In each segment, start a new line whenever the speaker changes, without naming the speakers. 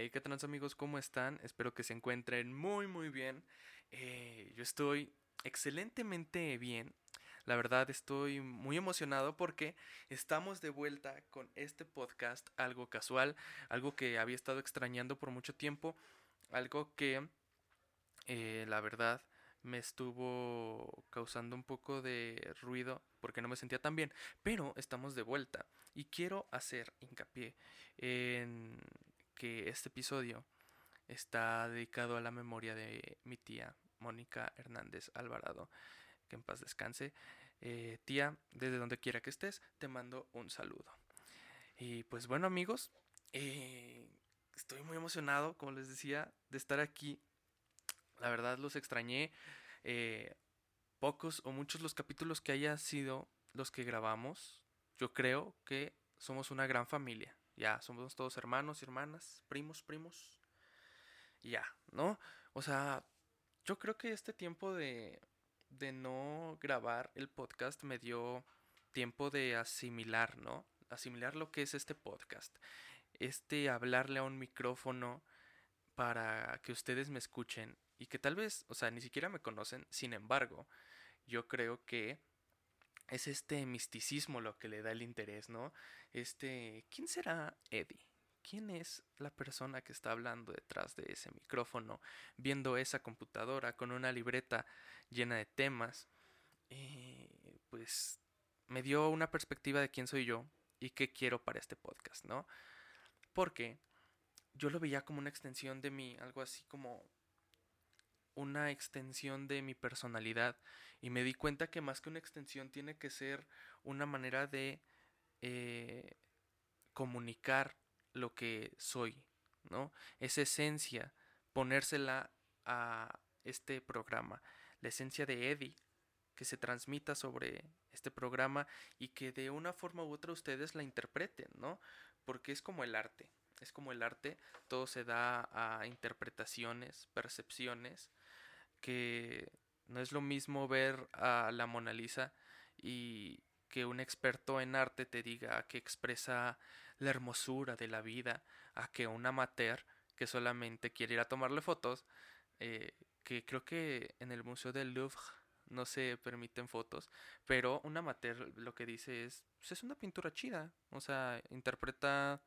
Hey, ¿qué tal amigos? ¿Cómo están? Espero que se encuentren muy muy bien. Eh, yo estoy excelentemente bien. La verdad estoy muy emocionado porque estamos de vuelta con este podcast, algo casual, algo que había estado extrañando por mucho tiempo, algo que eh, la verdad me estuvo causando un poco de ruido porque no me sentía tan bien, pero estamos de vuelta y quiero hacer hincapié en que este episodio está dedicado a la memoria de mi tía Mónica Hernández Alvarado. Que en paz descanse. Eh, tía, desde donde quiera que estés, te mando un saludo. Y pues bueno amigos, eh, estoy muy emocionado, como les decía, de estar aquí. La verdad los extrañé. Eh, pocos o muchos los capítulos que haya sido los que grabamos. Yo creo que somos una gran familia. Ya, somos todos hermanos y hermanas, primos, primos. Ya, ¿no? O sea, yo creo que este tiempo de, de no grabar el podcast me dio tiempo de asimilar, ¿no? Asimilar lo que es este podcast. Este hablarle a un micrófono para que ustedes me escuchen y que tal vez, o sea, ni siquiera me conocen, sin embargo, yo creo que es este misticismo lo que le da el interés, ¿no? Este, ¿quién será Eddie? ¿Quién es la persona que está hablando detrás de ese micrófono, viendo esa computadora con una libreta llena de temas? Eh, pues me dio una perspectiva de quién soy yo y qué quiero para este podcast, ¿no? Porque yo lo veía como una extensión de mí, algo así como una extensión de mi personalidad y me di cuenta que más que una extensión tiene que ser una manera de eh, comunicar lo que soy, ¿no? Esa esencia, ponérsela a este programa, la esencia de Eddie, que se transmita sobre este programa y que de una forma u otra ustedes la interpreten, ¿no? Porque es como el arte, es como el arte, todo se da a interpretaciones, percepciones, que no es lo mismo ver a la Mona Lisa y que un experto en arte te diga que expresa la hermosura de la vida, a que un amateur que solamente quiere ir a tomarle fotos, eh, que creo que en el Museo del Louvre no se permiten fotos, pero un amateur lo que dice es, pues es una pintura chida, o sea, interpreta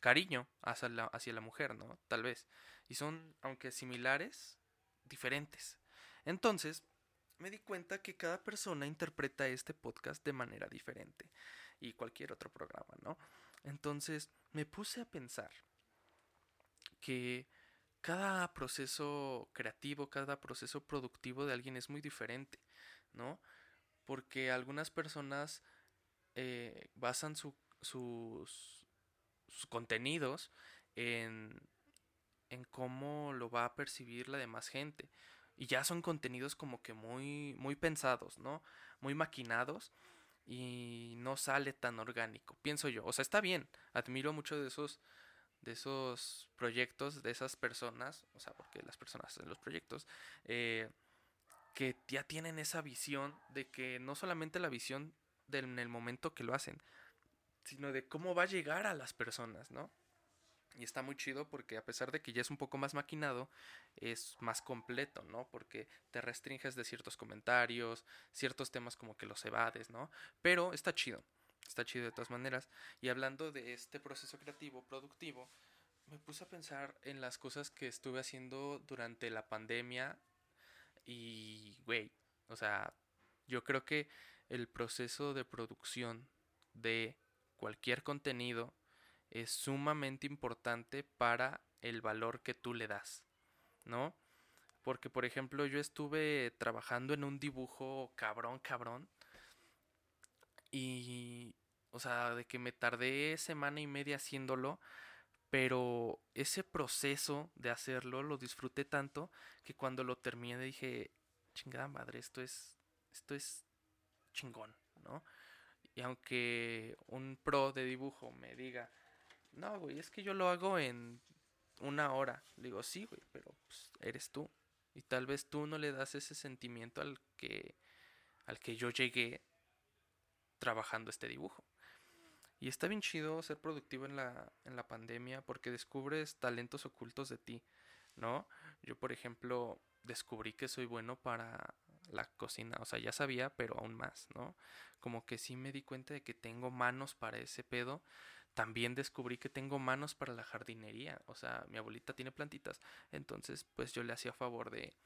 cariño hacia la, hacia la mujer, ¿no? Tal vez. Y son, aunque similares, diferentes. Entonces, me di cuenta que cada persona interpreta este podcast de manera diferente y cualquier otro programa, ¿no? Entonces, me puse a pensar que cada proceso creativo, cada proceso productivo de alguien es muy diferente, ¿no? Porque algunas personas eh, basan sus, sus contenidos en en cómo lo va a percibir la demás gente. Y ya son contenidos como que muy, muy pensados, ¿no? Muy maquinados y no sale tan orgánico, pienso yo. O sea, está bien, admiro mucho de esos de esos proyectos, de esas personas, o sea, porque las personas hacen los proyectos, eh, que ya tienen esa visión de que no solamente la visión del, en el momento que lo hacen, sino de cómo va a llegar a las personas, ¿no? Y está muy chido porque a pesar de que ya es un poco más maquinado, es más completo, ¿no? Porque te restringes de ciertos comentarios, ciertos temas como que los evades, ¿no? Pero está chido, está chido de todas maneras. Y hablando de este proceso creativo, productivo, me puse a pensar en las cosas que estuve haciendo durante la pandemia y, güey, o sea, yo creo que el proceso de producción de cualquier contenido es sumamente importante para el valor que tú le das, ¿no? Porque, por ejemplo, yo estuve trabajando en un dibujo cabrón, cabrón. Y, o sea, de que me tardé semana y media haciéndolo. Pero ese proceso de hacerlo lo disfruté tanto que cuando lo terminé dije, chingada madre, esto es, esto es chingón, ¿no? Y aunque un pro de dibujo me diga, no, güey, es que yo lo hago en una hora. Le digo, sí, güey, pero pues, eres tú. Y tal vez tú no le das ese sentimiento al que, al que yo llegué trabajando este dibujo. Y está bien chido ser productivo en la, en la pandemia porque descubres talentos ocultos de ti, ¿no? Yo, por ejemplo, descubrí que soy bueno para la cocina, o sea, ya sabía, pero aún más, ¿no? Como que sí me di cuenta de que tengo manos para ese pedo. También descubrí que tengo manos para la jardinería, o sea, mi abuelita tiene plantitas, entonces pues yo le hacía favor de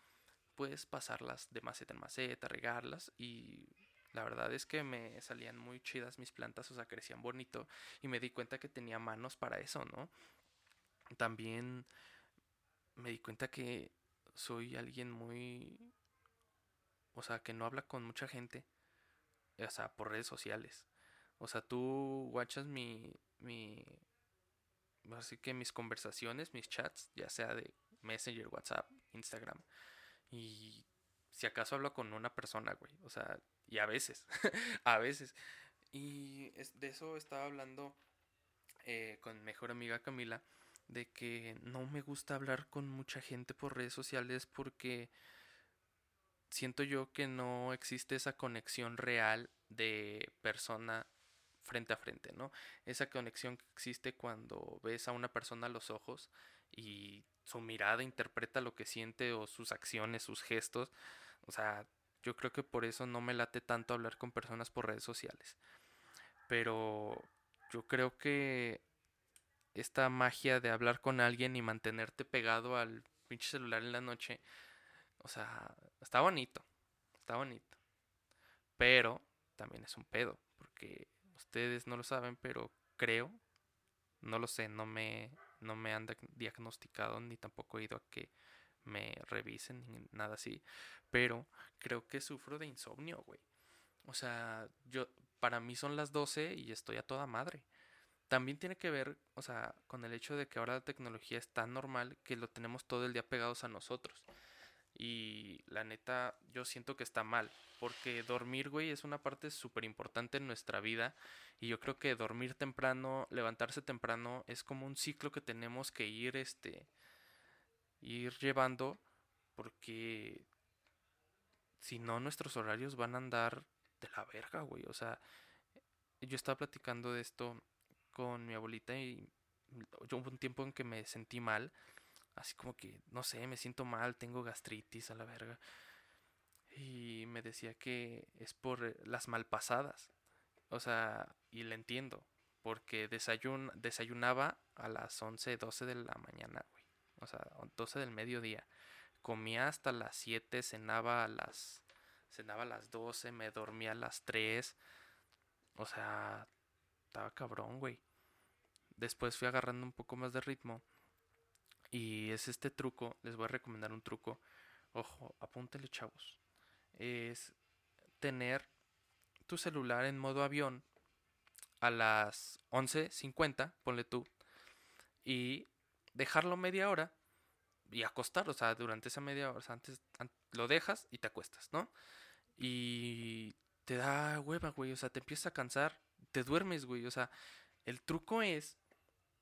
pues pasarlas de maceta en maceta, regarlas y la verdad es que me salían muy chidas mis plantas, o sea, crecían bonito y me di cuenta que tenía manos para eso, ¿no? También me di cuenta que soy alguien muy... O sea, que no habla con mucha gente. O sea, por redes sociales. O sea, tú watchas mi... mi así que mis conversaciones, mis chats, ya sea de Messenger, WhatsApp, Instagram. Y si acaso hablo con una persona, güey. O sea, y a veces, a veces. Y de eso estaba hablando eh, con mi mejor amiga Camila de que no me gusta hablar con mucha gente por redes sociales porque siento yo que no existe esa conexión real de persona frente a frente, ¿no? Esa conexión que existe cuando ves a una persona a los ojos y su mirada interpreta lo que siente o sus acciones, sus gestos. O sea, yo creo que por eso no me late tanto hablar con personas por redes sociales. Pero yo creo que esta magia de hablar con alguien y mantenerte pegado al pinche celular en la noche. O sea, está bonito. Está bonito. Pero también es un pedo. Porque ustedes no lo saben, pero creo. No lo sé, no me, no me han diagnosticado ni tampoco he ido a que me revisen ni nada así. Pero creo que sufro de insomnio, güey. O sea, yo, para mí son las 12 y estoy a toda madre también tiene que ver, o sea, con el hecho de que ahora la tecnología es tan normal que lo tenemos todo el día pegados a nosotros. Y la neta, yo siento que está mal. Porque dormir, güey, es una parte súper importante en nuestra vida. Y yo creo que dormir temprano, levantarse temprano, es como un ciclo que tenemos que ir, este, ir llevando. Porque si no, nuestros horarios van a andar de la verga, güey. O sea, yo estaba platicando de esto con mi abuelita y yo hubo un tiempo en que me sentí mal, así como que, no sé, me siento mal, tengo gastritis a la verga. Y me decía que es por eh, las malpasadas. O sea, y le entiendo, porque desayun desayunaba a las 11, 12 de la mañana, güey. O sea, 12 del mediodía. Comía hasta las 7, cenaba a las cenaba a las 12, me dormía a las 3. O sea, estaba cabrón, güey. Después fui agarrando un poco más de ritmo. Y es este truco, les voy a recomendar un truco. Ojo, apúntele chavos. Es tener tu celular en modo avión a las 11.50, ponle tú, y dejarlo media hora y acostar, o sea, durante esa media hora, antes lo dejas y te acuestas, ¿no? Y te da hueva, güey, o sea, te empieza a cansar, te duermes, güey, o sea, el truco es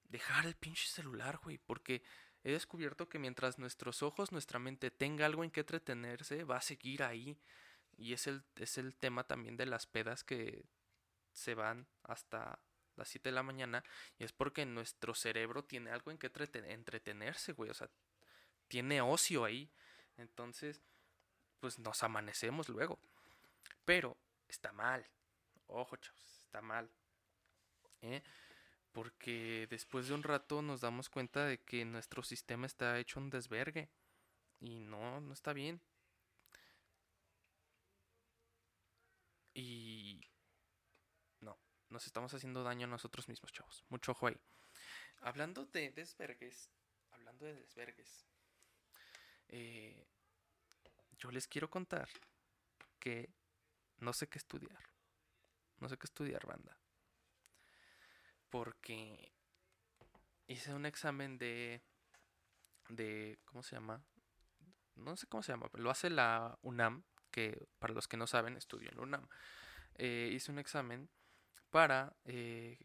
dejar el pinche celular, güey, porque he descubierto que mientras nuestros ojos, nuestra mente tenga algo en que entretenerse, va a seguir ahí. Y es el, es el tema también de las pedas que se van hasta las 7 de la mañana. Y es porque nuestro cerebro tiene algo en que entretenerse, güey. O sea, tiene ocio ahí. Entonces, pues nos amanecemos luego. Pero está mal. Ojo, chavos, está mal. ¿Eh? Porque después de un rato nos damos cuenta de que nuestro sistema está hecho un desvergue y no, no está bien. Y no, nos estamos haciendo daño a nosotros mismos, chavos. Mucho ojo ahí. Hablando de desvergues, hablando de desvergues, eh, yo les quiero contar que no sé qué estudiar. No sé qué estudiar, banda porque hice un examen de de ¿cómo se llama? No sé cómo se llama, lo hace la UNAM, que para los que no saben estudio en la UNAM. Eh, hice un examen para eh,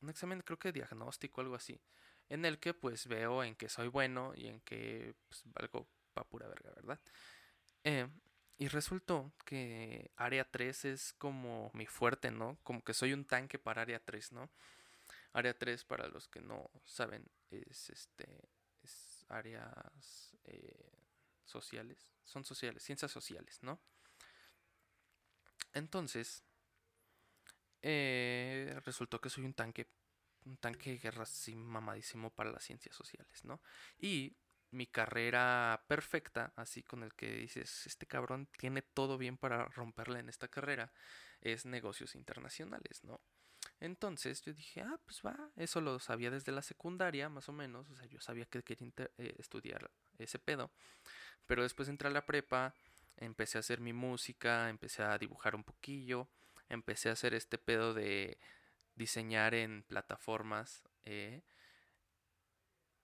un examen creo que diagnóstico algo así, en el que pues veo en que soy bueno y en que pues, valgo pa pura verga, ¿verdad? Eh, y resultó que área 3 es como mi fuerte, ¿no? Como que soy un tanque para área 3, ¿no? Área 3, para los que no saben, es este. Es áreas eh, sociales. Son sociales, ciencias sociales, ¿no? Entonces, eh, resultó que soy un tanque, un tanque de guerra así mamadísimo para las ciencias sociales, ¿no? Y mi carrera perfecta, así con el que dices, este cabrón tiene todo bien para romperla en esta carrera, es negocios internacionales, ¿no? Entonces yo dije, ah, pues va, eso lo sabía desde la secundaria, más o menos, o sea, yo sabía que quería eh, estudiar ese pedo, pero después entré a la prepa, empecé a hacer mi música, empecé a dibujar un poquillo, empecé a hacer este pedo de diseñar en plataformas, eh,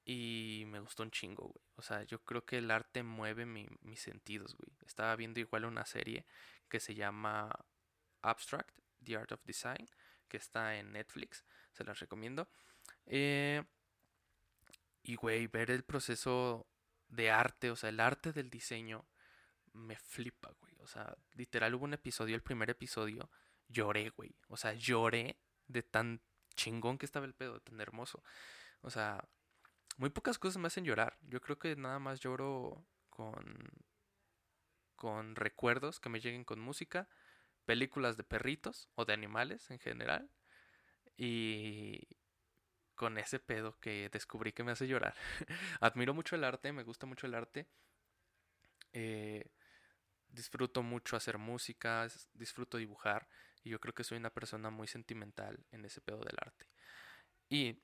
y me gustó un chingo, güey. O sea, yo creo que el arte mueve mis sentidos, güey. Estaba viendo igual una serie que se llama Abstract, The Art of Design, que está en Netflix. Se las recomiendo. Eh, y, güey, ver el proceso de arte, o sea, el arte del diseño, me flipa, güey. O sea, literal hubo un episodio, el primer episodio, lloré, güey. O sea, lloré de tan chingón que estaba el pedo, tan hermoso. O sea, muy pocas cosas me hacen llorar. Yo creo que nada más lloro con con recuerdos que me lleguen con música, películas de perritos o de animales en general y con ese pedo que descubrí que me hace llorar. Admiro mucho el arte, me gusta mucho el arte. Eh, disfruto mucho hacer música, disfruto dibujar y yo creo que soy una persona muy sentimental en ese pedo del arte. Y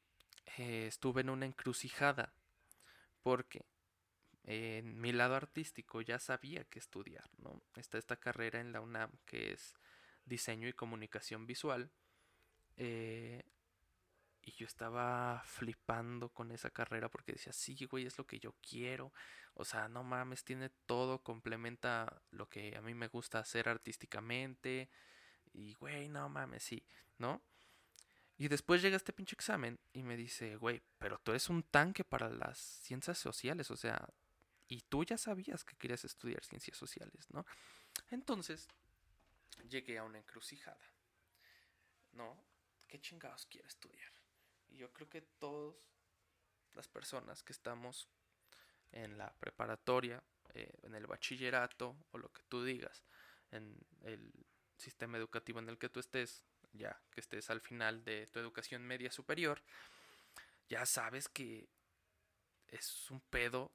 eh, estuve en una encrucijada porque en mi lado artístico ya sabía que estudiar, ¿no? Está esta carrera en la UNAM que es diseño y comunicación visual. Eh, y yo estaba flipando con esa carrera porque decía, sí, güey, es lo que yo quiero. O sea, no mames, tiene todo, complementa lo que a mí me gusta hacer artísticamente. Y, güey, no mames, sí, ¿no? Y después llega este pinche examen y me dice, güey, pero tú eres un tanque para las ciencias sociales, o sea, y tú ya sabías que querías estudiar ciencias sociales, ¿no? Entonces, llegué a una encrucijada, ¿no? ¿Qué chingados quiero estudiar? Y yo creo que todas las personas que estamos en la preparatoria, eh, en el bachillerato o lo que tú digas, en el sistema educativo en el que tú estés, ya que estés al final de tu educación media superior, ya sabes que es un pedo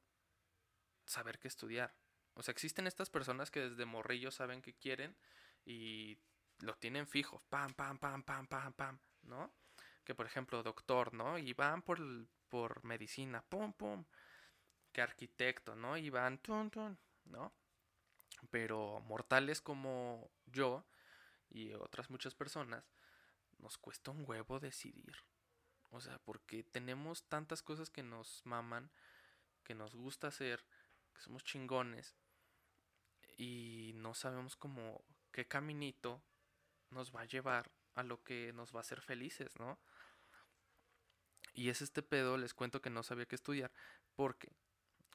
saber qué estudiar. O sea, existen estas personas que desde morrillo saben qué quieren y lo tienen fijo, pam, pam, pam, pam, pam, pam, ¿no? Que por ejemplo, doctor, ¿no? Y van por, por medicina, pum, pum. Que arquitecto, ¿no? Y van, tun, tun, ¿no? Pero mortales como yo, y otras muchas personas, nos cuesta un huevo decidir. O sea, porque tenemos tantas cosas que nos maman, que nos gusta hacer, que somos chingones, y no sabemos cómo, qué caminito nos va a llevar a lo que nos va a hacer felices, ¿no? Y es este pedo, les cuento que no sabía qué estudiar, porque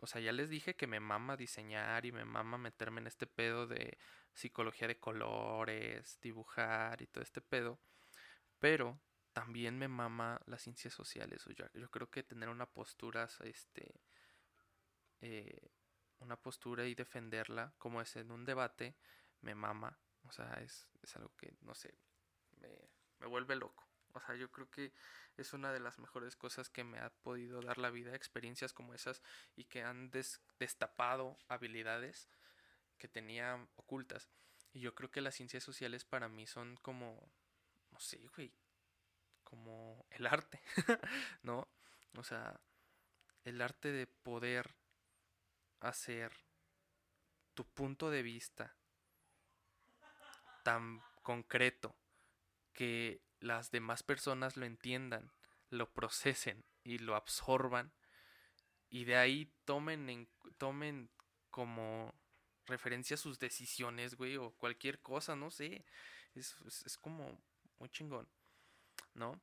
o sea, ya les dije que me mama diseñar y me mama meterme en este pedo de psicología de colores, dibujar y todo este pedo. Pero también me mama las ciencias sociales. O yo, yo creo que tener una postura, este, eh, una postura y defenderla, como es en un debate, me mama. O sea, es, es algo que, no sé, me, me vuelve loco. O sea, yo creo que es una de las mejores cosas que me ha podido dar la vida, experiencias como esas y que han destapado habilidades que tenía ocultas. Y yo creo que las ciencias sociales para mí son como, no sé, güey, como el arte, ¿no? O sea, el arte de poder hacer tu punto de vista tan concreto que las demás personas lo entiendan, lo procesen y lo absorban y de ahí tomen en, tomen como referencia sus decisiones, güey, o cualquier cosa, no sé. Es, es, como muy chingón, ¿no?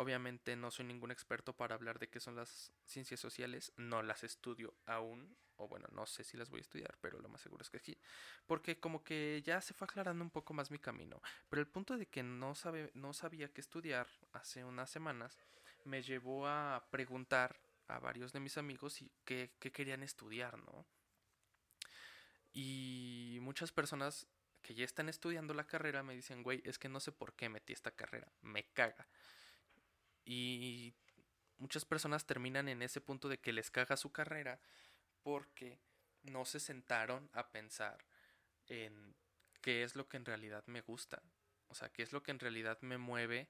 Obviamente no soy ningún experto para hablar de qué son las ciencias sociales, no las estudio aún, o bueno, no sé si las voy a estudiar, pero lo más seguro es que sí, porque como que ya se fue aclarando un poco más mi camino, pero el punto de que no, sabe, no sabía qué estudiar hace unas semanas me llevó a preguntar a varios de mis amigos qué, qué querían estudiar, ¿no? Y muchas personas que ya están estudiando la carrera me dicen, güey, es que no sé por qué metí esta carrera, me caga. Y muchas personas terminan en ese punto de que les caga su carrera porque no se sentaron a pensar en qué es lo que en realidad me gusta. O sea, qué es lo que en realidad me mueve,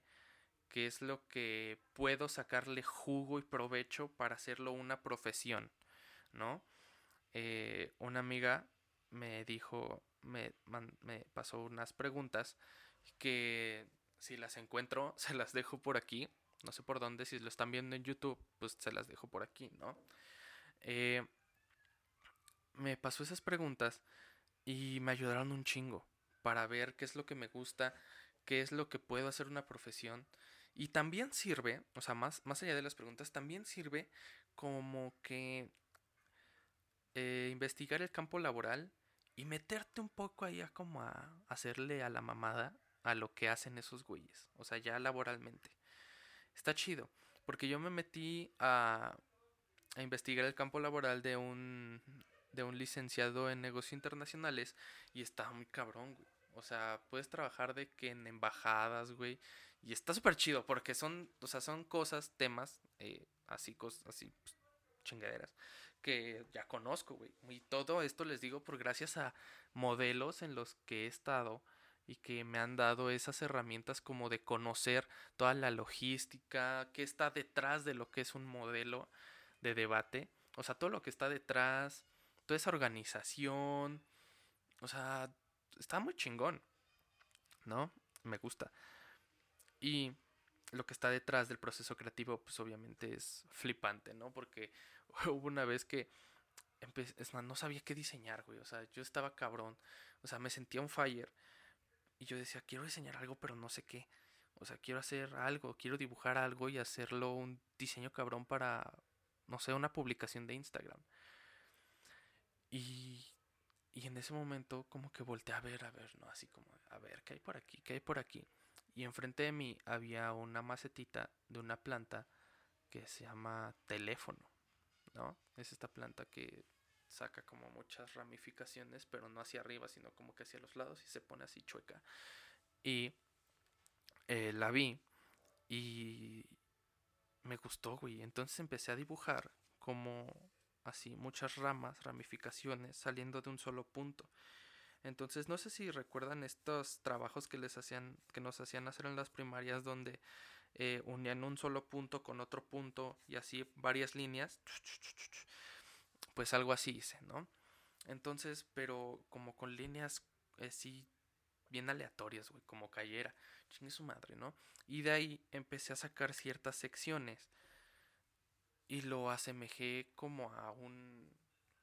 qué es lo que puedo sacarle jugo y provecho para hacerlo una profesión, ¿no? Eh, una amiga me dijo, me, me pasó unas preguntas que si las encuentro se las dejo por aquí no sé por dónde, si lo están viendo en YouTube, pues se las dejo por aquí, ¿no? Eh, me pasó esas preguntas y me ayudaron un chingo para ver qué es lo que me gusta, qué es lo que puedo hacer una profesión. Y también sirve, o sea, más, más allá de las preguntas, también sirve como que eh, investigar el campo laboral y meterte un poco ahí a como a hacerle a la mamada a lo que hacen esos güeyes, o sea, ya laboralmente está chido. Porque yo me metí a, a investigar el campo laboral de un, de un licenciado en negocios internacionales y está muy cabrón, güey. O sea, puedes trabajar de que en embajadas, güey. Y está súper chido porque son, o sea, son cosas, temas, eh, así, cosas, así, pues, chingaderas, que ya conozco, güey. Y todo esto les digo por gracias a modelos en los que he estado y que me han dado esas herramientas como de conocer toda la logística, qué está detrás de lo que es un modelo de debate, o sea, todo lo que está detrás, toda esa organización, o sea, está muy chingón, ¿no? Me gusta. Y lo que está detrás del proceso creativo, pues obviamente es flipante, ¿no? Porque hubo una vez que es más, no sabía qué diseñar, güey. O sea, yo estaba cabrón. O sea, me sentía un fire. Y yo decía, quiero diseñar algo, pero no sé qué. O sea, quiero hacer algo, quiero dibujar algo y hacerlo un diseño cabrón para, no sé, una publicación de Instagram. Y, y en ese momento como que volteé a ver, a ver, ¿no? Así como, a ver, ¿qué hay por aquí? ¿Qué hay por aquí? Y enfrente de mí había una macetita de una planta que se llama teléfono, ¿no? Es esta planta que saca como muchas ramificaciones, pero no hacia arriba, sino como que hacia los lados y se pone así chueca. Y eh, la vi y me gustó, güey. Entonces empecé a dibujar como así muchas ramas, ramificaciones saliendo de un solo punto. Entonces no sé si recuerdan estos trabajos que les hacían, que nos hacían hacer en las primarias donde eh, unían un solo punto con otro punto y así varias líneas pues algo así hice, ¿no? Entonces, pero como con líneas así bien aleatorias, güey, como cayera. Chingue su madre, ¿no? Y de ahí empecé a sacar ciertas secciones. Y lo asemejé como a un.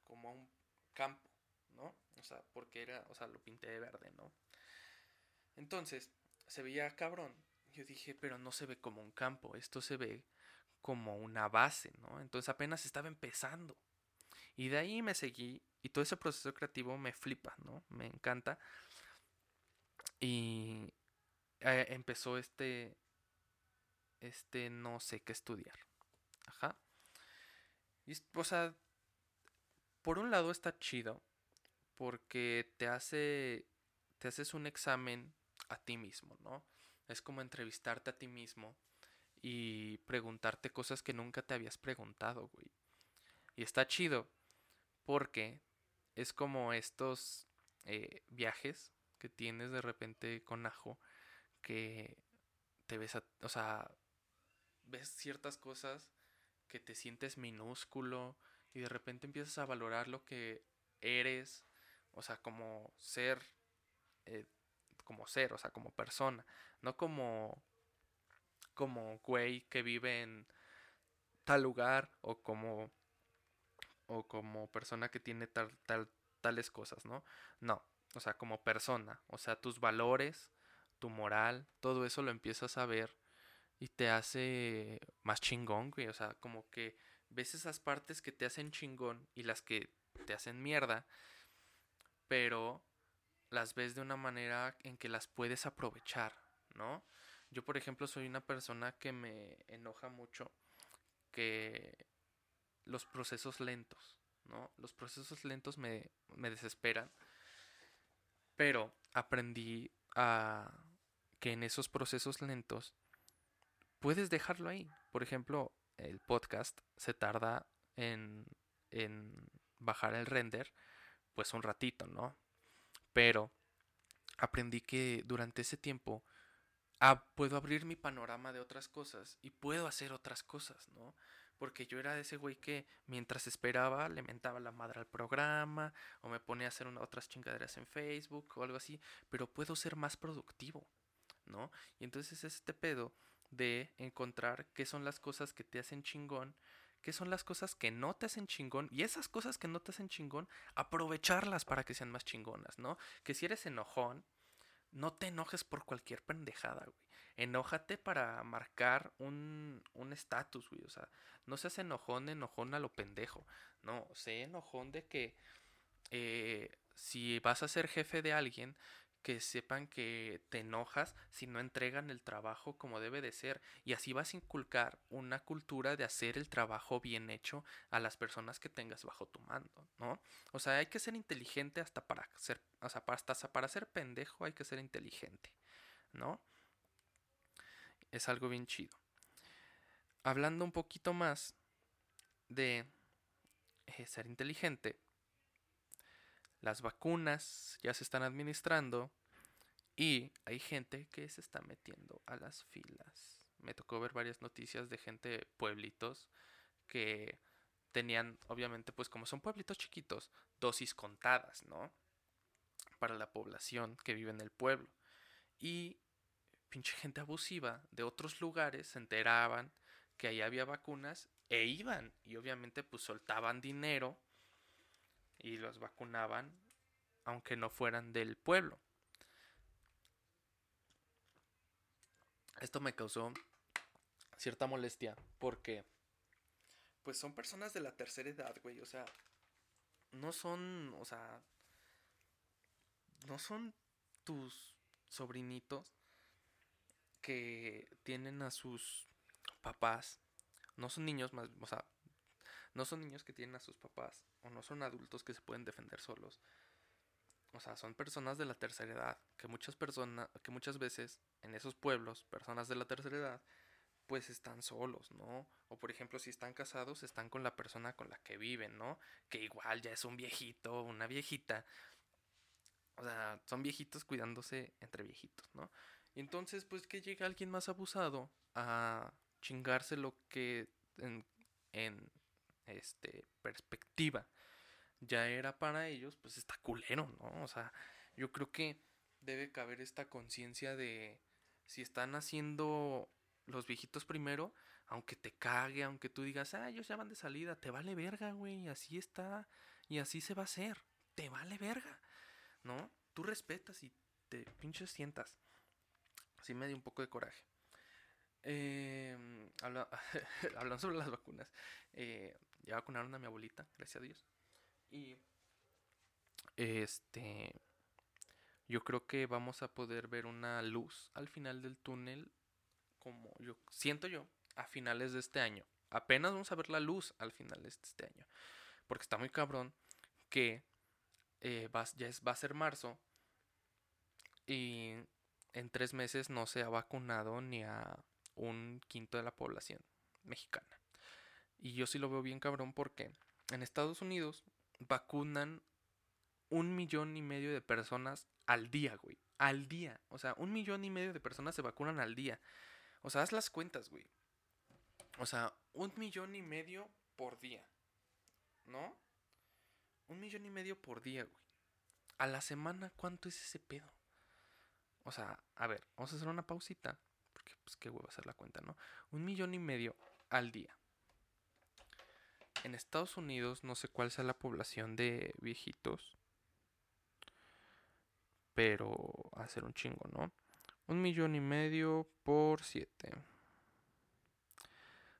como a un campo, ¿no? O sea, porque era. O sea, lo pinté de verde, ¿no? Entonces, se veía cabrón. Yo dije, pero no se ve como un campo. Esto se ve como una base, ¿no? Entonces apenas estaba empezando. Y de ahí me seguí y todo ese proceso creativo me flipa, ¿no? Me encanta. Y eh, empezó este, este no sé qué estudiar. Ajá. Y, o sea, por un lado está chido porque te hace, te haces un examen a ti mismo, ¿no? Es como entrevistarte a ti mismo y preguntarte cosas que nunca te habías preguntado, güey. Y está chido porque es como estos eh, viajes que tienes de repente con ajo que te ves, o sea, ves ciertas cosas que te sientes minúsculo y de repente empiezas a valorar lo que eres, o sea, como ser, eh, como ser, o sea, como persona, no como, como güey que vive en tal lugar o como o como persona que tiene tal, tal, tales cosas, ¿no? No, o sea, como persona, o sea, tus valores, tu moral, todo eso lo empiezas a ver y te hace más chingón, güey. O sea, como que ves esas partes que te hacen chingón y las que te hacen mierda, pero las ves de una manera en que las puedes aprovechar, ¿no? Yo, por ejemplo, soy una persona que me enoja mucho que los procesos lentos, ¿no? Los procesos lentos me, me desesperan, pero aprendí a que en esos procesos lentos puedes dejarlo ahí. Por ejemplo, el podcast se tarda en, en bajar el render, pues un ratito, ¿no? Pero aprendí que durante ese tiempo ah, puedo abrir mi panorama de otras cosas y puedo hacer otras cosas, ¿no? Porque yo era ese güey que mientras esperaba le mentaba la madre al programa o me ponía a hacer otras chingaderas en Facebook o algo así, pero puedo ser más productivo, ¿no? Y entonces es este pedo de encontrar qué son las cosas que te hacen chingón, qué son las cosas que no te hacen chingón y esas cosas que no te hacen chingón, aprovecharlas para que sean más chingonas, ¿no? Que si eres enojón, no te enojes por cualquier pendejada, güey. Enójate para marcar un estatus, güey. O sea, no seas enojón, enojón a lo pendejo. No, sé enojón de que eh, si vas a ser jefe de alguien, que sepan que te enojas si no entregan el trabajo como debe de ser y así vas a inculcar una cultura de hacer el trabajo bien hecho a las personas que tengas bajo tu mando, ¿no? O sea, hay que ser inteligente hasta para ser, o sea, hasta para ser pendejo hay que ser inteligente, ¿no? Es algo bien chido. Hablando un poquito más de eh, ser inteligente, las vacunas ya se están administrando y hay gente que se está metiendo a las filas. Me tocó ver varias noticias de gente pueblitos que tenían, obviamente, pues como son pueblitos chiquitos, dosis contadas, ¿no? Para la población que vive en el pueblo. Y pinche gente abusiva de otros lugares se enteraban que ahí había vacunas e iban. Y obviamente pues soltaban dinero y los vacunaban aunque no fueran del pueblo. Esto me causó cierta molestia porque pues son personas de la tercera edad, güey, o sea, no son, o sea, no son tus sobrinitos que tienen a sus papás, no son niños más, o sea, no son niños que tienen a sus papás o no son adultos que se pueden defender solos. O sea, son personas de la tercera edad, que muchas personas, que muchas veces en esos pueblos, personas de la tercera edad, pues están solos, ¿no? O por ejemplo, si están casados, están con la persona con la que viven, ¿no? Que igual ya es un viejito, una viejita. O sea, son viejitos cuidándose entre viejitos, ¿no? Entonces, pues que llega alguien más abusado a chingarse lo que en, en este, perspectiva ya era para ellos, pues está culero, ¿no? O sea, yo creo que debe caber esta conciencia de si están haciendo los viejitos primero, aunque te cague, aunque tú digas, ah, ellos ya van de salida, te vale verga, güey, así está, y así se va a hacer, te vale verga, ¿no? Tú respetas y te pinches sientas. Así me dio un poco de coraje. Eh, hablando sobre las vacunas, eh, ya vacunaron a mi abuelita, gracias a Dios. Y este yo creo que vamos a poder ver una luz al final del túnel como yo siento yo a finales de este año. Apenas vamos a ver la luz al final de este año. Porque está muy cabrón que eh, va, ya es, va a ser marzo y en tres meses no se ha vacunado ni a un quinto de la población mexicana. Y yo sí lo veo bien cabrón porque en Estados Unidos vacunan un millón y medio de personas al día, güey. Al día. O sea, un millón y medio de personas se vacunan al día. O sea, haz las cuentas, güey. O sea, un millón y medio por día. ¿No? Un millón y medio por día, güey. A la semana, ¿cuánto es ese pedo? O sea, a ver, vamos a hacer una pausita. Porque, pues, qué a hacer la cuenta, ¿no? Un millón y medio al día. En Estados Unidos, no sé cuál sea la población de viejitos. Pero hacer un chingo, ¿no? Un millón y medio por siete.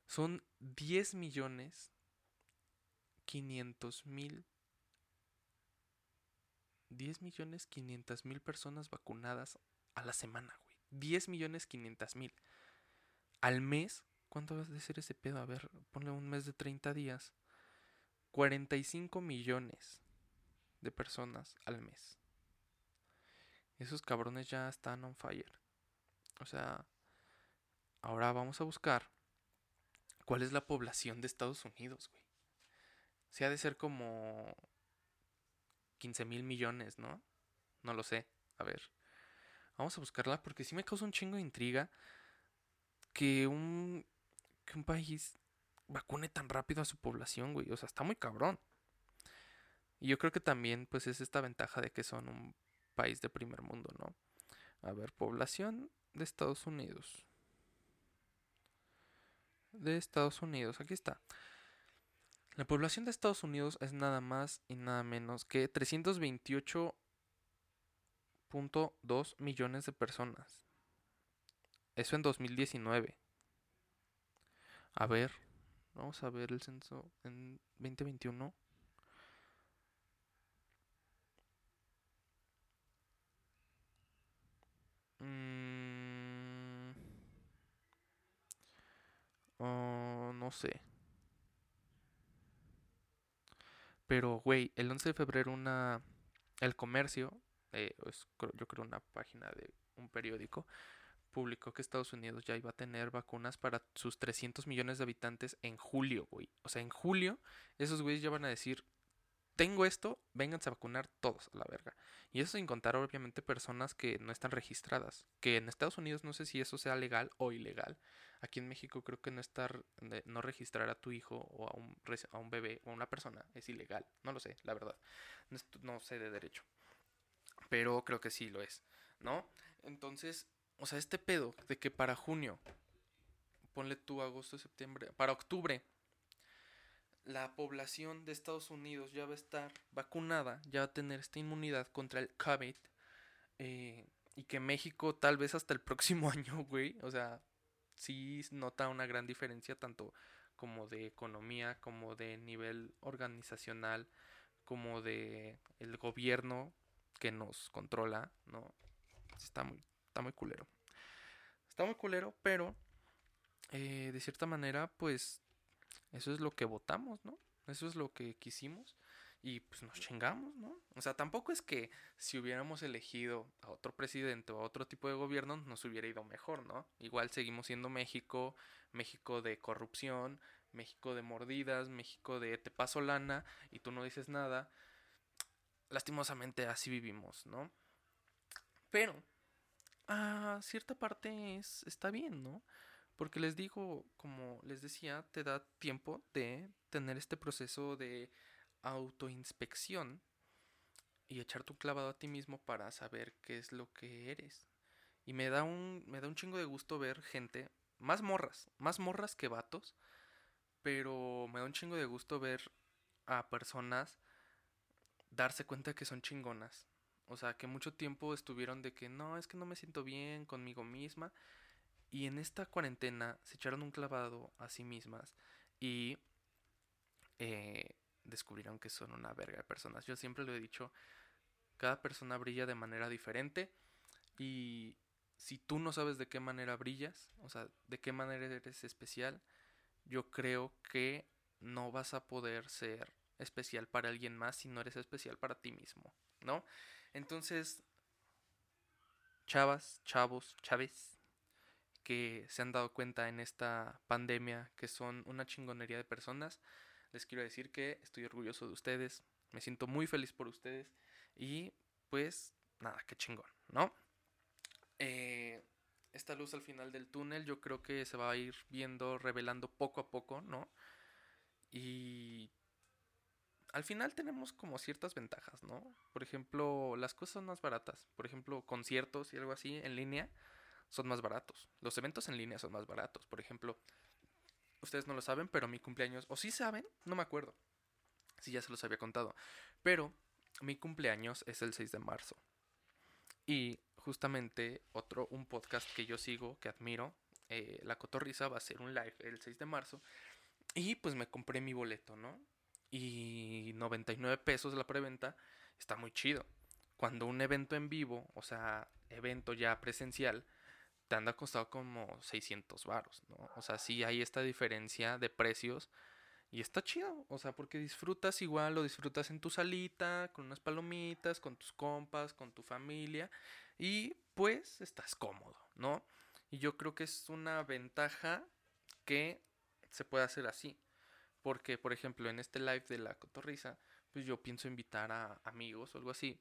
Son 10 millones 500 mil 10 millones 500 mil personas vacunadas a la semana, güey. 10 millones 500 mil. Al mes, ¿cuánto va a ser ese pedo? A ver, ponle un mes de 30 días. 45 millones de personas al mes. Esos cabrones ya están on fire. O sea, ahora vamos a buscar cuál es la población de Estados Unidos, güey. Si ha de ser como 15 mil millones, ¿no? No lo sé. A ver. Vamos a buscarla porque sí me causa un chingo de intriga que un, que un país vacune tan rápido a su población, güey. O sea, está muy cabrón. Y yo creo que también, pues, es esta ventaja de que son un país de primer mundo, ¿no? A ver, población de Estados Unidos. De Estados Unidos, aquí está. La población de Estados Unidos es nada más y nada menos que 328.2 millones de personas. Eso en 2019. A ver, vamos a ver el censo en 2021. Mm, oh, no sé. Pero, güey, el 11 de febrero una... El comercio, eh, yo creo una página de un periódico, publicó que Estados Unidos ya iba a tener vacunas para sus 300 millones de habitantes en julio, güey. O sea, en julio esos güeyes ya van a decir, tengo esto, vénganse a vacunar todos a la verga. Y eso sin contar obviamente personas que no están registradas. Que en Estados Unidos no sé si eso sea legal o ilegal. Aquí en México creo que no estar, no registrar a tu hijo o a un, bebé o a una persona es ilegal. No lo sé, la verdad. No, no sé de derecho. Pero creo que sí lo es, ¿no? Entonces, o sea, este pedo de que para junio, ponle tú agosto, septiembre, para octubre la población de Estados Unidos ya va a estar vacunada, ya va a tener esta inmunidad contra el COVID. Eh, y que México tal vez hasta el próximo año, güey. O sea, sí nota una gran diferencia tanto como de economía, como de nivel organizacional, como de el gobierno que nos controla, ¿no? Está muy, está muy culero. Está muy culero, pero eh, de cierta manera, pues eso es lo que votamos, ¿no? Eso es lo que quisimos y pues nos chingamos, ¿no? O sea, tampoco es que si hubiéramos elegido a otro presidente o a otro tipo de gobierno nos hubiera ido mejor, ¿no? Igual seguimos siendo México, México de corrupción, México de mordidas, México de te paso lana y tú no dices nada. Lastimosamente así vivimos, ¿no? Pero a cierta parte es, está bien, ¿no? Porque les digo, como les decía, te da tiempo de tener este proceso de autoinspección y echar tu clavado a ti mismo para saber qué es lo que eres. Y me da un, me da un chingo de gusto ver gente, más morras, más morras que vatos, pero me da un chingo de gusto ver a personas darse cuenta que son chingonas. O sea, que mucho tiempo estuvieron de que no, es que no me siento bien conmigo misma y en esta cuarentena se echaron un clavado a sí mismas y eh, descubrieron que son una verga de personas. Yo siempre lo he dicho, cada persona brilla de manera diferente y si tú no sabes de qué manera brillas, o sea, de qué manera eres especial, yo creo que no vas a poder ser especial para alguien más si no eres especial para ti mismo, ¿no? Entonces, chavas, chavos, chaves, que se han dado cuenta en esta pandemia que son una chingonería de personas. Les quiero decir que estoy orgulloso de ustedes, me siento muy feliz por ustedes y pues nada, qué chingón, ¿no? Eh, esta luz al final del túnel yo creo que se va a ir viendo, revelando poco a poco, ¿no? Y al final tenemos como ciertas ventajas, ¿no? Por ejemplo, las cosas más baratas. Por ejemplo, conciertos y algo así en línea son más baratos. Los eventos en línea son más baratos. Por ejemplo, ustedes no lo saben, pero mi cumpleaños, o sí saben, no me acuerdo. Si ya se los había contado. Pero mi cumpleaños es el 6 de marzo. Y justamente otro, un podcast que yo sigo, que admiro, eh, La Cotorriza va a hacer un live el 6 de marzo. Y pues me compré mi boleto, ¿no? Y 99 pesos la preventa está muy chido. Cuando un evento en vivo, o sea, evento ya presencial, te anda costado como 600 varos, ¿no? O sea, sí hay esta diferencia de precios y está chido, o sea, porque disfrutas igual, lo disfrutas en tu salita, con unas palomitas, con tus compas, con tu familia y pues estás cómodo, ¿no? Y yo creo que es una ventaja que se puede hacer así. Porque, por ejemplo, en este live de la cotorriza, pues yo pienso invitar a amigos o algo así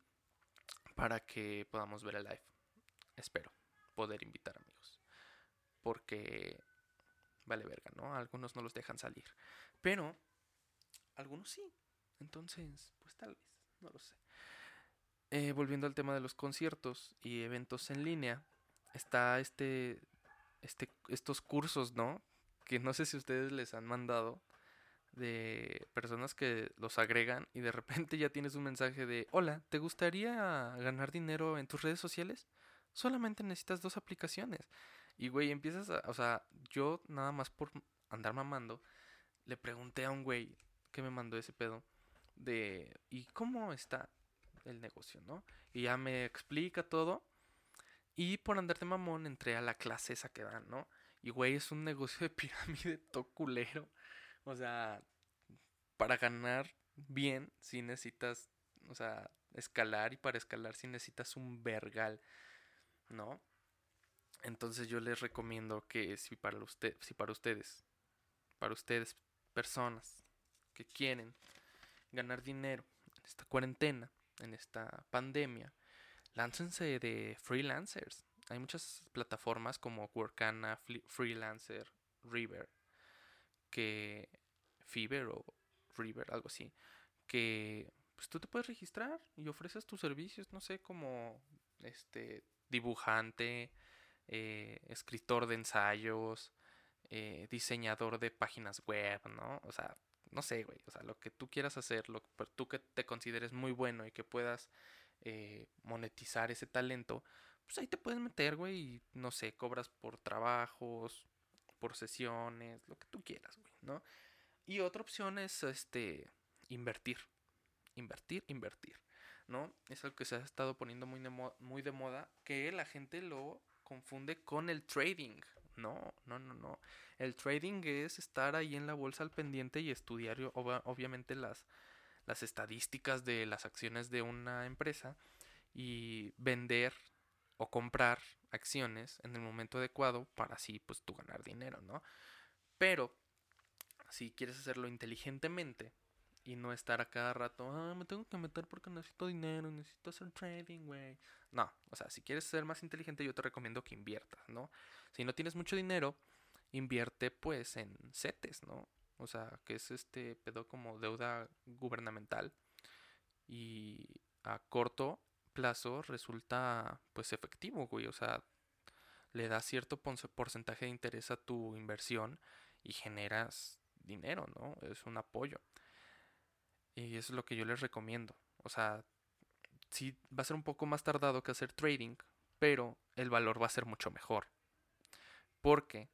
para que podamos ver el live. Espero poder invitar amigos. Porque vale verga, ¿no? Algunos no los dejan salir. Pero algunos sí. Entonces, pues tal vez, no lo sé. Eh, volviendo al tema de los conciertos y eventos en línea, está este, este, estos cursos, ¿no? Que no sé si ustedes les han mandado de personas que los agregan y de repente ya tienes un mensaje de, hola, ¿te gustaría ganar dinero en tus redes sociales? Solamente necesitas dos aplicaciones. Y, güey, empiezas a, o sea, yo nada más por andar mamando, le pregunté a un güey que me mandó ese pedo de, ¿y cómo está el negocio, no? Y ya me explica todo. Y por andar de mamón entré a la clase esa que dan, ¿no? Y, güey, es un negocio de pirámide toculero. O sea, para ganar bien, si necesitas, o sea, escalar. Y para escalar, si necesitas un vergal. ¿No? Entonces yo les recomiendo que si para, usted, si para ustedes, para ustedes, personas que quieren ganar dinero en esta cuarentena, en esta pandemia, láncense de freelancers. Hay muchas plataformas como Workana, Freelancer, River, que Fiverr o River, algo así, que pues tú te puedes registrar y ofreces tus servicios, no sé, como este dibujante, eh, escritor de ensayos, eh, diseñador de páginas web, ¿no? O sea, no sé, güey, o sea, lo que tú quieras hacer, lo que tú que te consideres muy bueno y que puedas eh, monetizar ese talento, pues ahí te puedes meter, güey, y no sé, cobras por trabajos, por sesiones, lo que tú quieras, güey, ¿no? Y otra opción es, este, invertir, invertir, invertir. ¿No? Es algo que se ha estado poniendo muy de, muy de moda, que la gente lo confunde con el trading. No, no, no, no. El trading es estar ahí en la bolsa al pendiente y estudiar obviamente las, las estadísticas de las acciones de una empresa y vender o comprar acciones en el momento adecuado para así pues tú ganar dinero, ¿no? Pero si quieres hacerlo inteligentemente, y no estar a cada rato, ah, me tengo que meter porque necesito dinero, necesito hacer trading, güey. No, o sea, si quieres ser más inteligente, yo te recomiendo que inviertas, ¿no? Si no tienes mucho dinero, invierte pues en CETES, ¿no? O sea, que es este pedo como deuda gubernamental y a corto plazo resulta pues efectivo, güey. O sea, le da cierto porcentaje de interés a tu inversión y generas dinero, ¿no? Es un apoyo. Y eso es lo que yo les recomiendo. O sea, sí va a ser un poco más tardado que hacer trading, pero el valor va a ser mucho mejor. Porque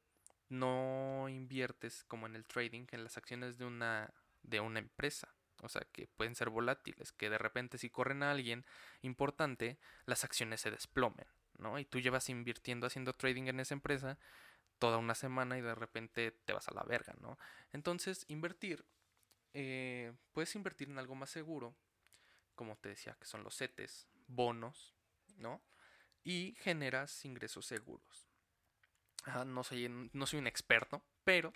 no inviertes como en el trading en las acciones de una de una empresa. O sea, que pueden ser volátiles, que de repente si corren a alguien importante, las acciones se desplomen, ¿no? Y tú llevas invirtiendo haciendo trading en esa empresa toda una semana y de repente te vas a la verga, ¿no? Entonces, invertir eh, puedes invertir en algo más seguro, como te decía, que son los CETES, bonos, ¿no? Y generas ingresos seguros. no, soy, no soy un experto, pero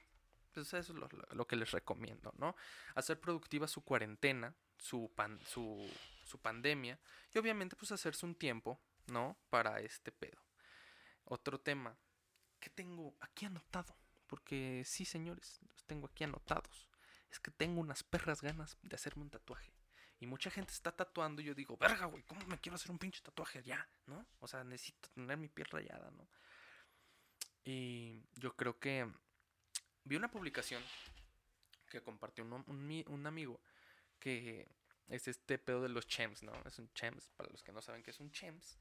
pues eso es lo, que les recomiendo, ¿no? Hacer productiva su cuarentena, su, su, su pandemia, y obviamente pues hacerse un tiempo, ¿no? Para este pedo. Otro tema que tengo aquí anotado, porque sí, señores, los tengo aquí anotados es que tengo unas perras ganas de hacerme un tatuaje. Y mucha gente está tatuando y yo digo, verga, güey, ¿cómo me quiero hacer un pinche tatuaje ya? ¿No? O sea, necesito tener mi piel rayada, ¿no? Y yo creo que vi una publicación que compartió un, un, amigo que es este pedo de los chems, ¿no? Es un chems, para los que no saben qué es un chems,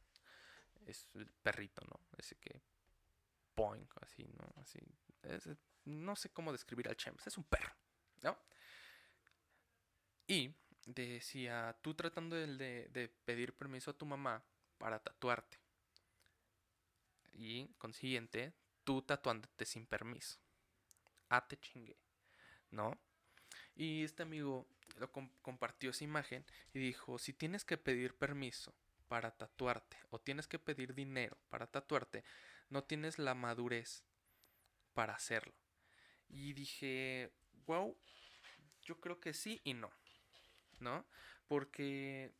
es el perrito, ¿no? Ese que Poink, así, ¿no? Así, no sé cómo describir al Chems, es un perro, ¿no? Y decía, tú tratando de, de pedir permiso a tu mamá para tatuarte. Y consiguiente, tú tatuándote sin permiso. Ah, te chingue, ¿no? Y este amigo lo compartió esa imagen y dijo, si tienes que pedir permiso para tatuarte o tienes que pedir dinero para tatuarte, no tienes la madurez para hacerlo. Y dije, wow, yo creo que sí y no, ¿no? Porque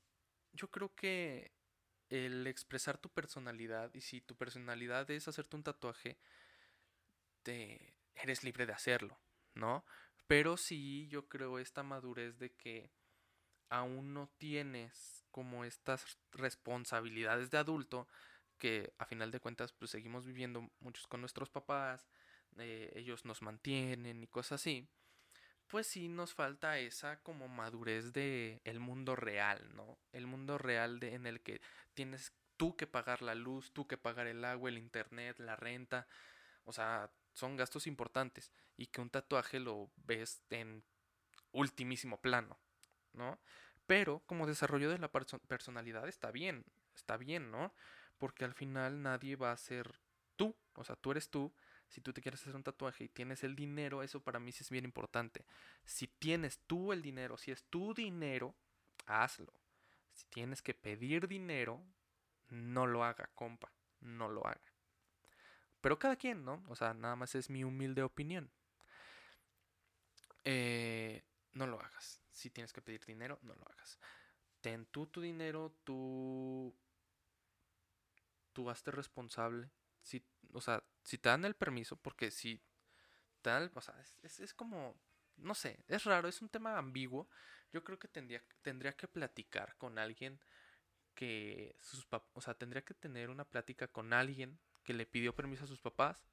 yo creo que el expresar tu personalidad y si tu personalidad es hacerte un tatuaje, te eres libre de hacerlo, ¿no? Pero sí, yo creo esta madurez de que aún no tienes como estas responsabilidades de adulto que a final de cuentas pues seguimos viviendo muchos con nuestros papás, eh, ellos nos mantienen y cosas así, pues sí nos falta esa como madurez de el mundo real, ¿no? El mundo real de, en el que tienes tú que pagar la luz, tú que pagar el agua, el internet, la renta, o sea, son gastos importantes y que un tatuaje lo ves en ultimísimo plano, ¿no? Pero como desarrollo de la personalidad está bien, está bien, ¿no? Porque al final nadie va a ser tú, o sea, tú eres tú. Si tú te quieres hacer un tatuaje y tienes el dinero, eso para mí sí es bien importante. Si tienes tú el dinero, si es tu dinero, hazlo. Si tienes que pedir dinero, no lo haga, compa, no lo haga. Pero cada quien, ¿no? O sea, nada más es mi humilde opinión. Eh, no lo hagas. Si tienes que pedir dinero, no lo hagas. Ten tú tu dinero, tú. Tú hazte responsable. Si, o sea, si te dan el permiso, porque si tal, o sea, es, es, como. No sé, es raro, es un tema ambiguo. Yo creo que tendría, tendría que platicar con alguien que sus o sea, tendría que tener una plática con alguien que le pidió permiso a sus papás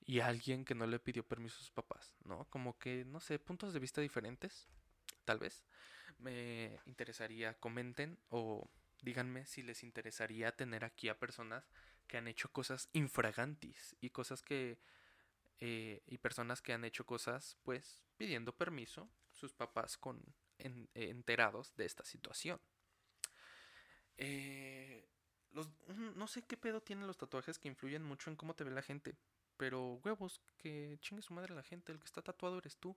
y alguien que no le pidió permiso a sus papás, ¿no? Como que, no sé, puntos de vista diferentes, tal vez. Me interesaría, comenten o díganme si les interesaría tener aquí a personas que han hecho cosas infragantis y cosas que... Eh, y personas que han hecho cosas, pues, pidiendo permiso, sus papás con enterados de esta situación. Eh, no sé qué pedo tienen los tatuajes que influyen mucho en cómo te ve la gente. Pero huevos, que chingue su madre la gente. El que está tatuado eres tú.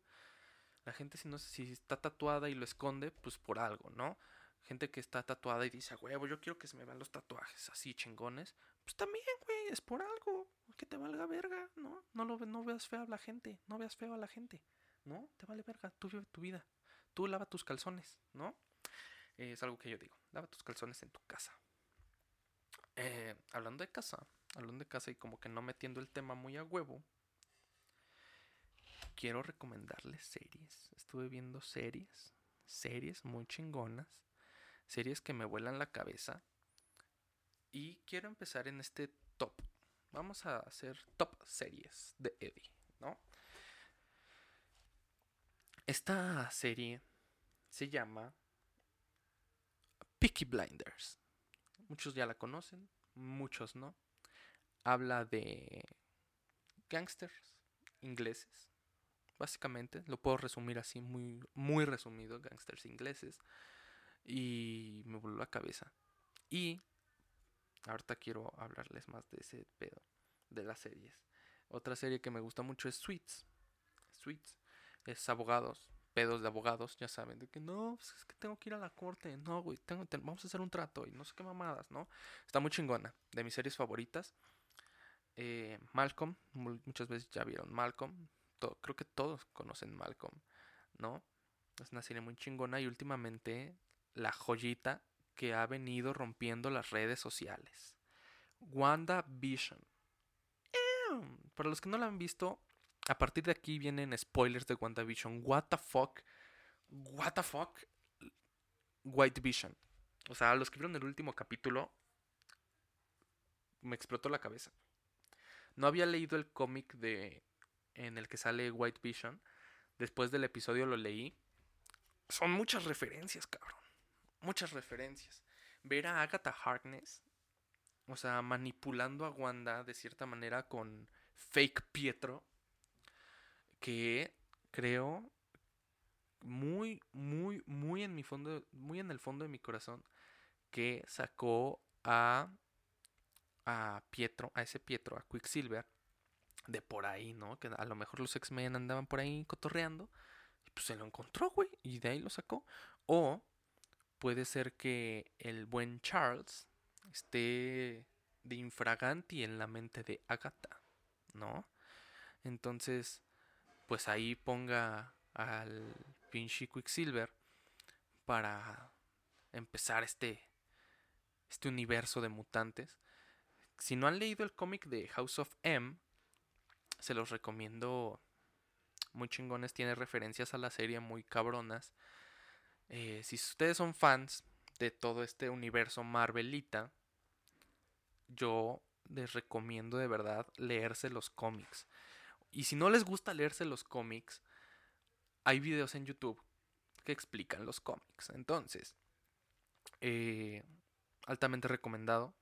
La gente si no si está tatuada y lo esconde, pues por algo, ¿no? Gente que está tatuada y dice, huevo, yo quiero que se me vean los tatuajes así chingones. Pues también, güey, es por algo. Que te valga verga, ¿no? No, lo, no veas feo a la gente. No veas feo a la gente. ¿No? Te vale verga. Tú vive tu vida. Tú lava tus calzones, ¿no? es algo que yo digo. Lava tus calzones en tu casa. Eh, hablando de casa, hablando de casa y como que no metiendo el tema muy a huevo, quiero recomendarles series. Estuve viendo series, series muy chingonas, series que me vuelan la cabeza. Y quiero empezar en este top. Vamos a hacer top series de Eddie, ¿no? Esta serie se llama Peaky Blinders. Muchos ya la conocen, muchos no. Habla de gangsters ingleses. Básicamente, lo puedo resumir así muy muy resumido, gangsters ingleses y me voló la cabeza. Y ahorita quiero hablarles más de ese pedo de las series. Otra serie que me gusta mucho es Sweets. Sweets es abogados pedos de abogados, ya saben, de que no, pues, es que tengo que ir a la corte, no, güey, tengo, vamos a hacer un trato y no sé qué mamadas, ¿no? Está muy chingona, de mis series favoritas. Eh, Malcolm, muchas veces ya vieron Malcolm, creo que todos conocen Malcolm, ¿no? Es una serie muy chingona y últimamente la joyita que ha venido rompiendo las redes sociales. WandaVision. Vision para los que no la han visto, a partir de aquí vienen spoilers de WandaVision. What the fuck? What the fuck? White Vision. O sea, los que vieron el último capítulo me explotó la cabeza. No había leído el cómic de en el que sale White Vision. Después del episodio lo leí. Son muchas referencias, cabrón. Muchas referencias. Ver a Agatha Harkness o sea, manipulando a Wanda de cierta manera con fake Pietro, que creo muy, muy, muy en mi fondo, muy en el fondo de mi corazón, que sacó a, a Pietro, a ese Pietro, a Quicksilver, de por ahí, ¿no? Que a lo mejor los X-Men andaban por ahí cotorreando, y pues se lo encontró, güey, y de ahí lo sacó. O puede ser que el buen Charles esté de infraganti en la mente de Agatha, ¿no? Entonces, pues ahí ponga al pinche Quicksilver para empezar este, este universo de mutantes. Si no han leído el cómic de House of M, se los recomiendo muy chingones, tiene referencias a la serie muy cabronas. Eh, si ustedes son fans de todo este universo Marvelita, yo les recomiendo de verdad leerse los cómics. Y si no les gusta leerse los cómics, hay videos en YouTube que explican los cómics. Entonces, eh, altamente recomendado.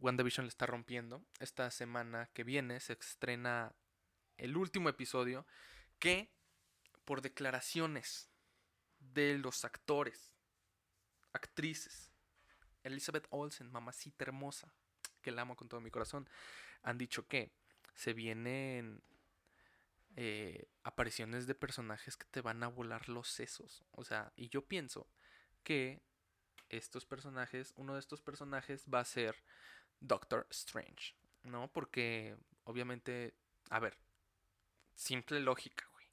WandaVision le está rompiendo. Esta semana que viene se estrena el último episodio que, por declaraciones de los actores, actrices, Elizabeth Olsen, mamacita hermosa, que la amo con todo mi corazón, han dicho que se vienen eh, apariciones de personajes que te van a volar los sesos. O sea, y yo pienso que estos personajes, uno de estos personajes va a ser Doctor Strange, ¿no? Porque obviamente, a ver, simple lógica, güey.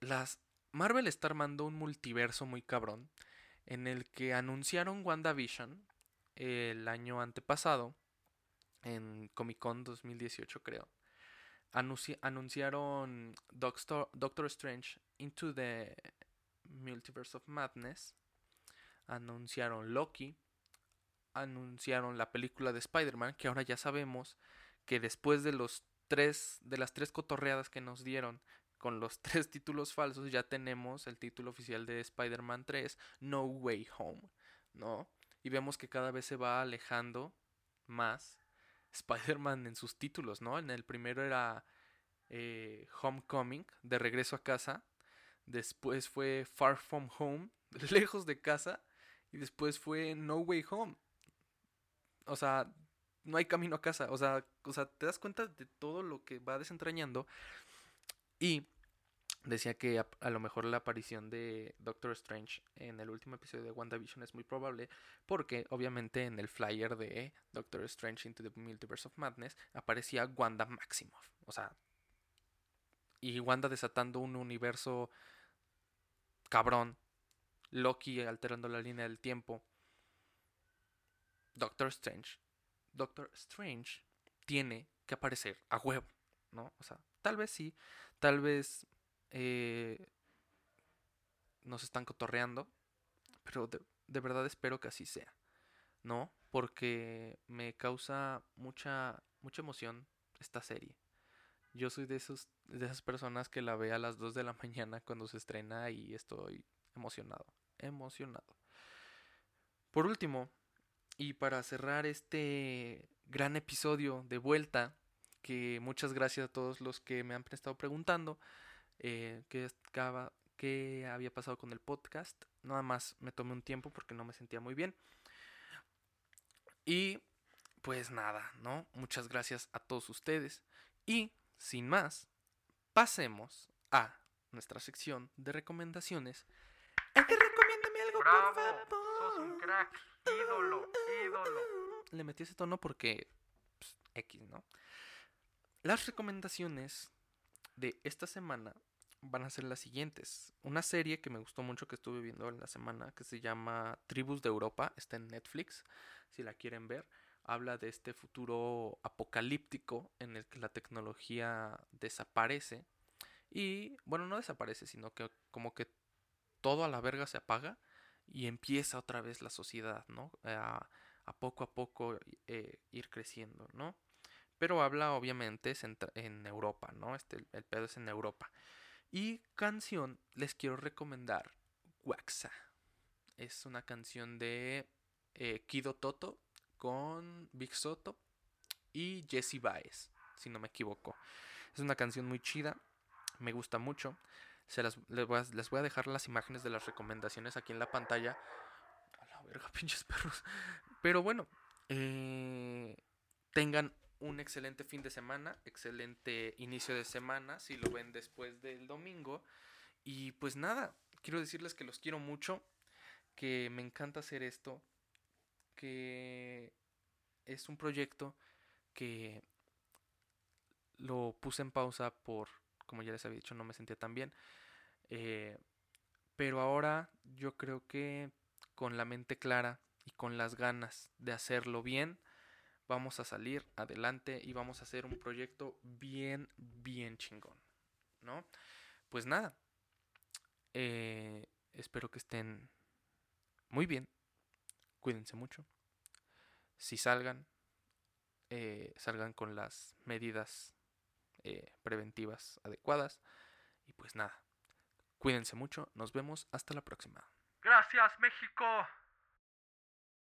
Las Marvel está armando un multiverso muy cabrón en el que anunciaron WandaVision el año antepasado en Comic Con 2018 creo. anunciaron Doctor, Doctor Strange Into the Multiverse of Madness. Anunciaron Loki. Anunciaron la película de Spider-Man, que ahora ya sabemos que después de los tres, de las tres cotorreadas que nos dieron con los tres títulos falsos, ya tenemos el título oficial de Spider-Man 3, No Way Home, ¿no? Y vemos que cada vez se va alejando más Spider-Man en sus títulos, ¿no? En el primero era eh, Homecoming, de regreso a casa. Después fue Far From Home, lejos de casa. Y después fue No Way Home. O sea, no hay camino a casa. O sea, o sea, te das cuenta de todo lo que va desentrañando. Y decía que a, lo mejor la aparición de Doctor Strange en el último episodio de WandaVision es muy probable porque obviamente en el flyer de Doctor Strange into the Multiverse of Madness aparecía Wanda Maximoff. O sea, y Wanda desatando un universo cabrón. Loki alterando la línea del tiempo. Doctor Strange. Doctor Strange tiene que aparecer a huevo, ¿no? O sea, tal vez sí, tal vez eh, nos están cotorreando, pero de, verdad espero que así sea, ¿no? Porque me causa mucha, mucha emoción esta serie. Yo soy de, esos, de esas personas que la ve a las 2 de la mañana cuando se estrena y estoy emocionado, emocionado. Por último, y para cerrar este gran episodio de vuelta, que muchas gracias a todos los que me han estado preguntando, eh, qué, había pasado con el podcast. Nada más me tomé un tiempo porque no me sentía muy bien. Y pues nada, ¿no? Muchas gracias a todos ustedes. Y sin más, pasemos a nuestra sección de recomendaciones. recomiéndame algo,
Sos un crack, ídolo, ídolo.
Le metí ese tono porque pues, X, ¿no? Las recomendaciones de esta semana van a ser las siguientes. Una serie que me gustó mucho que estuve viendo en la semana que se llama Tribus de Europa, está en Netflix, si la quieren ver. Habla de este futuro apocalíptico en el que la tecnología desaparece. Y bueno, no desaparece, sino que como que todo a la verga se apaga y empieza otra vez la sociedad, ¿no? A, poco a poco eh, ir creciendo, ¿no? Pero habla obviamente en, Europa, ¿no? Este, el pedo es en Europa. Y canción, les quiero recomendar Waxa. Es una canción de eh, Kido Toto con Big Soto y Jesse Baez, si no me equivoco. Es una canción muy chida, me gusta mucho. Se las, les, voy a, dejar las imágenes de las recomendaciones aquí en la pantalla. A la verga, pinches perros. Pero bueno, eh, tengan un excelente fin de semana, excelente inicio de semana, si lo ven después del domingo. Y pues nada, quiero decirles que los quiero mucho, que me encanta hacer esto, que es un proyecto que lo puse en pausa por, como ya les había dicho, no me sentía tan bien. Eh, pero ahora yo creo que con la mente clara y con las ganas de hacerlo bien, vamos a salir adelante y vamos a hacer un proyecto bien, bien chingón, ¿no? Pues nada, eh, espero que estén muy bien, cuídense mucho, si salgan, eh, salgan con las medidas eh, preventivas adecuadas y pues nada, cuídense mucho, nos vemos hasta la próxima.
Gracias México.